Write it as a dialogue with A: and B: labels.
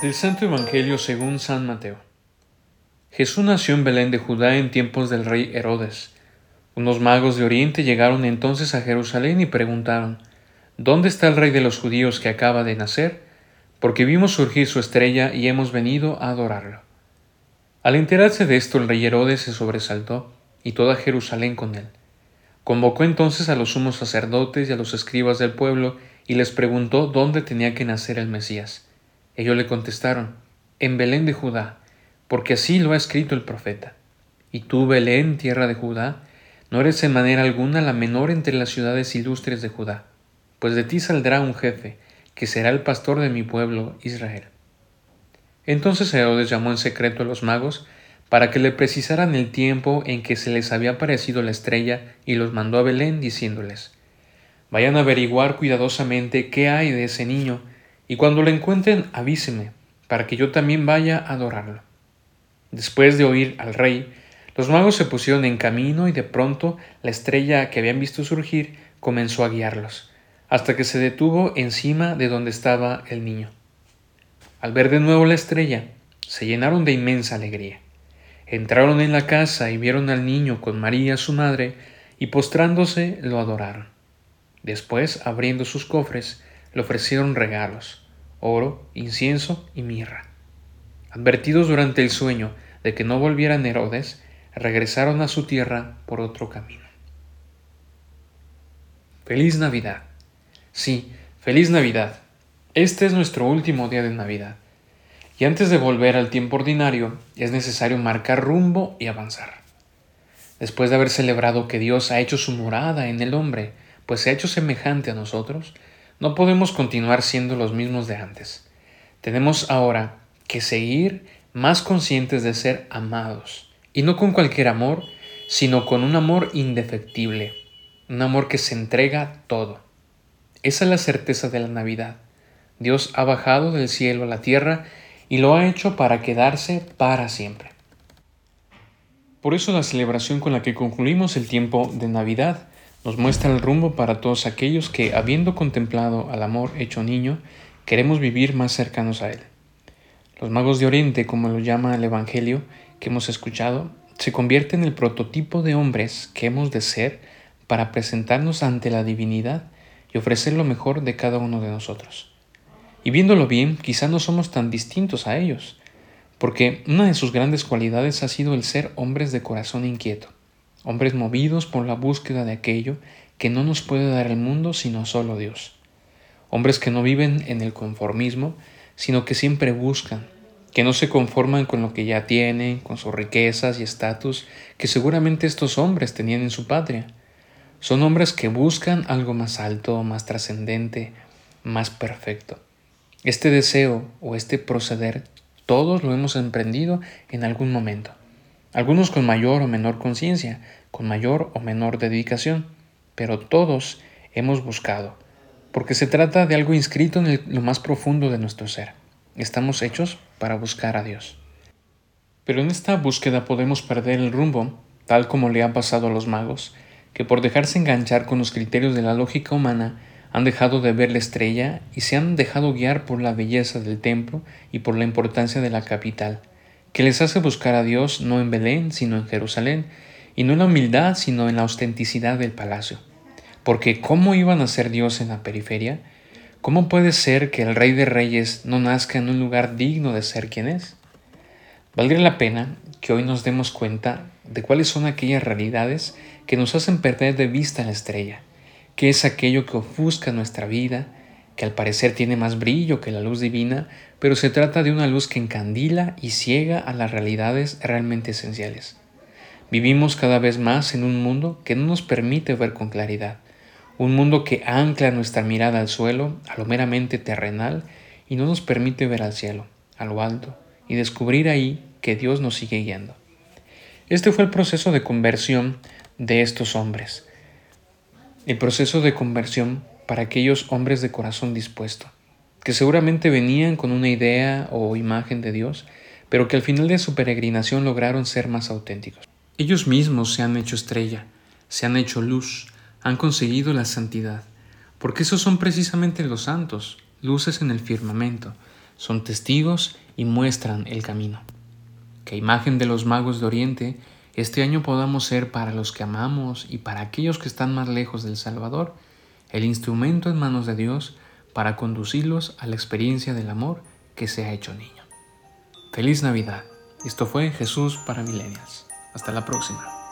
A: Del Santo Evangelio según San Mateo. Jesús nació en Belén de Judá en tiempos del rey Herodes. Unos magos de Oriente llegaron entonces a Jerusalén y preguntaron, ¿Dónde está el rey de los judíos que acaba de nacer? Porque vimos surgir su estrella y hemos venido a adorarlo. Al enterarse de esto el rey Herodes se sobresaltó, y toda Jerusalén con él. Convocó entonces a los sumos sacerdotes y a los escribas del pueblo y les preguntó dónde tenía que nacer el Mesías. Ellos le contestaron, en Belén de Judá, porque así lo ha escrito el profeta. Y tú, Belén, tierra de Judá, no eres en manera alguna la menor entre las ciudades ilustres de Judá, pues de ti saldrá un jefe, que será el pastor de mi pueblo Israel. Entonces Herodes llamó en secreto a los magos, para que le precisaran el tiempo en que se les había aparecido la estrella, y los mandó a Belén, diciéndoles, Vayan a averiguar cuidadosamente qué hay de ese niño, y cuando lo encuentren avíseme, para que yo también vaya a adorarlo. Después de oír al rey, los magos se pusieron en camino y de pronto la estrella que habían visto surgir comenzó a guiarlos, hasta que se detuvo encima de donde estaba el niño. Al ver de nuevo la estrella, se llenaron de inmensa alegría. Entraron en la casa y vieron al niño con María su madre, y postrándose lo adoraron. Después, abriendo sus cofres, le ofrecieron regalos, oro, incienso y mirra. Advertidos durante el sueño de que no volvieran Herodes, regresaron a su tierra por otro camino. Feliz Navidad. Sí, feliz Navidad. Este es nuestro último día de Navidad. Y antes de volver al tiempo ordinario, es necesario marcar rumbo y avanzar. Después de haber celebrado que Dios ha hecho su morada en el hombre, pues se ha hecho semejante a nosotros, no podemos continuar siendo los mismos de antes. Tenemos ahora que seguir más conscientes de ser amados, y no con cualquier amor, sino con un amor indefectible, un amor que se entrega todo. Esa es la certeza de la Navidad. Dios ha bajado del cielo a la tierra y lo ha hecho para quedarse para siempre. Por eso la celebración con la que concluimos el tiempo de Navidad nos muestra el rumbo para todos aquellos que, habiendo contemplado al amor hecho niño, queremos vivir más cercanos a Él. Los magos de Oriente, como lo llama el Evangelio que hemos escuchado, se convierten en el prototipo de hombres que hemos de ser para presentarnos ante la divinidad y ofrecer lo mejor de cada uno de nosotros. Y viéndolo bien, quizá no somos tan distintos a ellos, porque una de sus grandes cualidades ha sido el ser hombres de corazón inquieto hombres movidos por la búsqueda de aquello que no nos puede dar el mundo sino solo Dios, hombres que no viven en el conformismo, sino que siempre buscan, que no se conforman con lo que ya tienen, con sus riquezas y estatus que seguramente estos hombres tenían en su patria. Son hombres que buscan algo más alto, más trascendente, más perfecto. Este deseo o este proceder todos lo hemos emprendido en algún momento algunos con mayor o menor conciencia, con mayor o menor dedicación, pero todos hemos buscado, porque se trata de algo inscrito en lo más profundo de nuestro ser. Estamos hechos para buscar a Dios. Pero en esta búsqueda podemos perder el rumbo, tal como le ha pasado a los magos, que por dejarse enganchar con los criterios de la lógica humana, han dejado de ver la estrella y se han dejado guiar por la belleza del templo y por la importancia de la capital, que les hace buscar a Dios no en Belén, sino en Jerusalén, y no en la humildad, sino en la ostenticidad del palacio. Porque ¿cómo iban a ser Dios en la periferia? ¿Cómo puede ser que el Rey de Reyes no nazca en un lugar digno de ser quien es? Valdría la pena que hoy nos demos cuenta de cuáles son aquellas realidades que nos hacen perder de vista la estrella, qué es aquello que ofusca nuestra vida, que al parecer tiene más brillo que la luz divina, pero se trata de una luz que encandila y ciega a las realidades realmente esenciales. Vivimos cada vez más en un mundo que no nos permite ver con claridad, un mundo que ancla nuestra mirada al suelo, a lo meramente terrenal, y no nos permite ver al cielo, a lo alto, y descubrir ahí que Dios nos sigue guiando. Este fue el proceso de conversión de estos hombres. El proceso de conversión para aquellos hombres de corazón dispuesto, que seguramente venían con una idea o imagen de Dios, pero que al final de su peregrinación lograron ser más auténticos. Ellos mismos se han hecho estrella, se han hecho luz, han conseguido la santidad, porque esos son precisamente los santos, luces en el firmamento, son testigos y muestran el camino. Que imagen de los magos de Oriente, este año podamos ser para los que amamos y para aquellos que están más lejos del Salvador, el instrumento en manos de Dios para conducirlos a la experiencia del amor que se ha hecho niño. Feliz Navidad. Esto fue Jesús para Millennials. Hasta la próxima.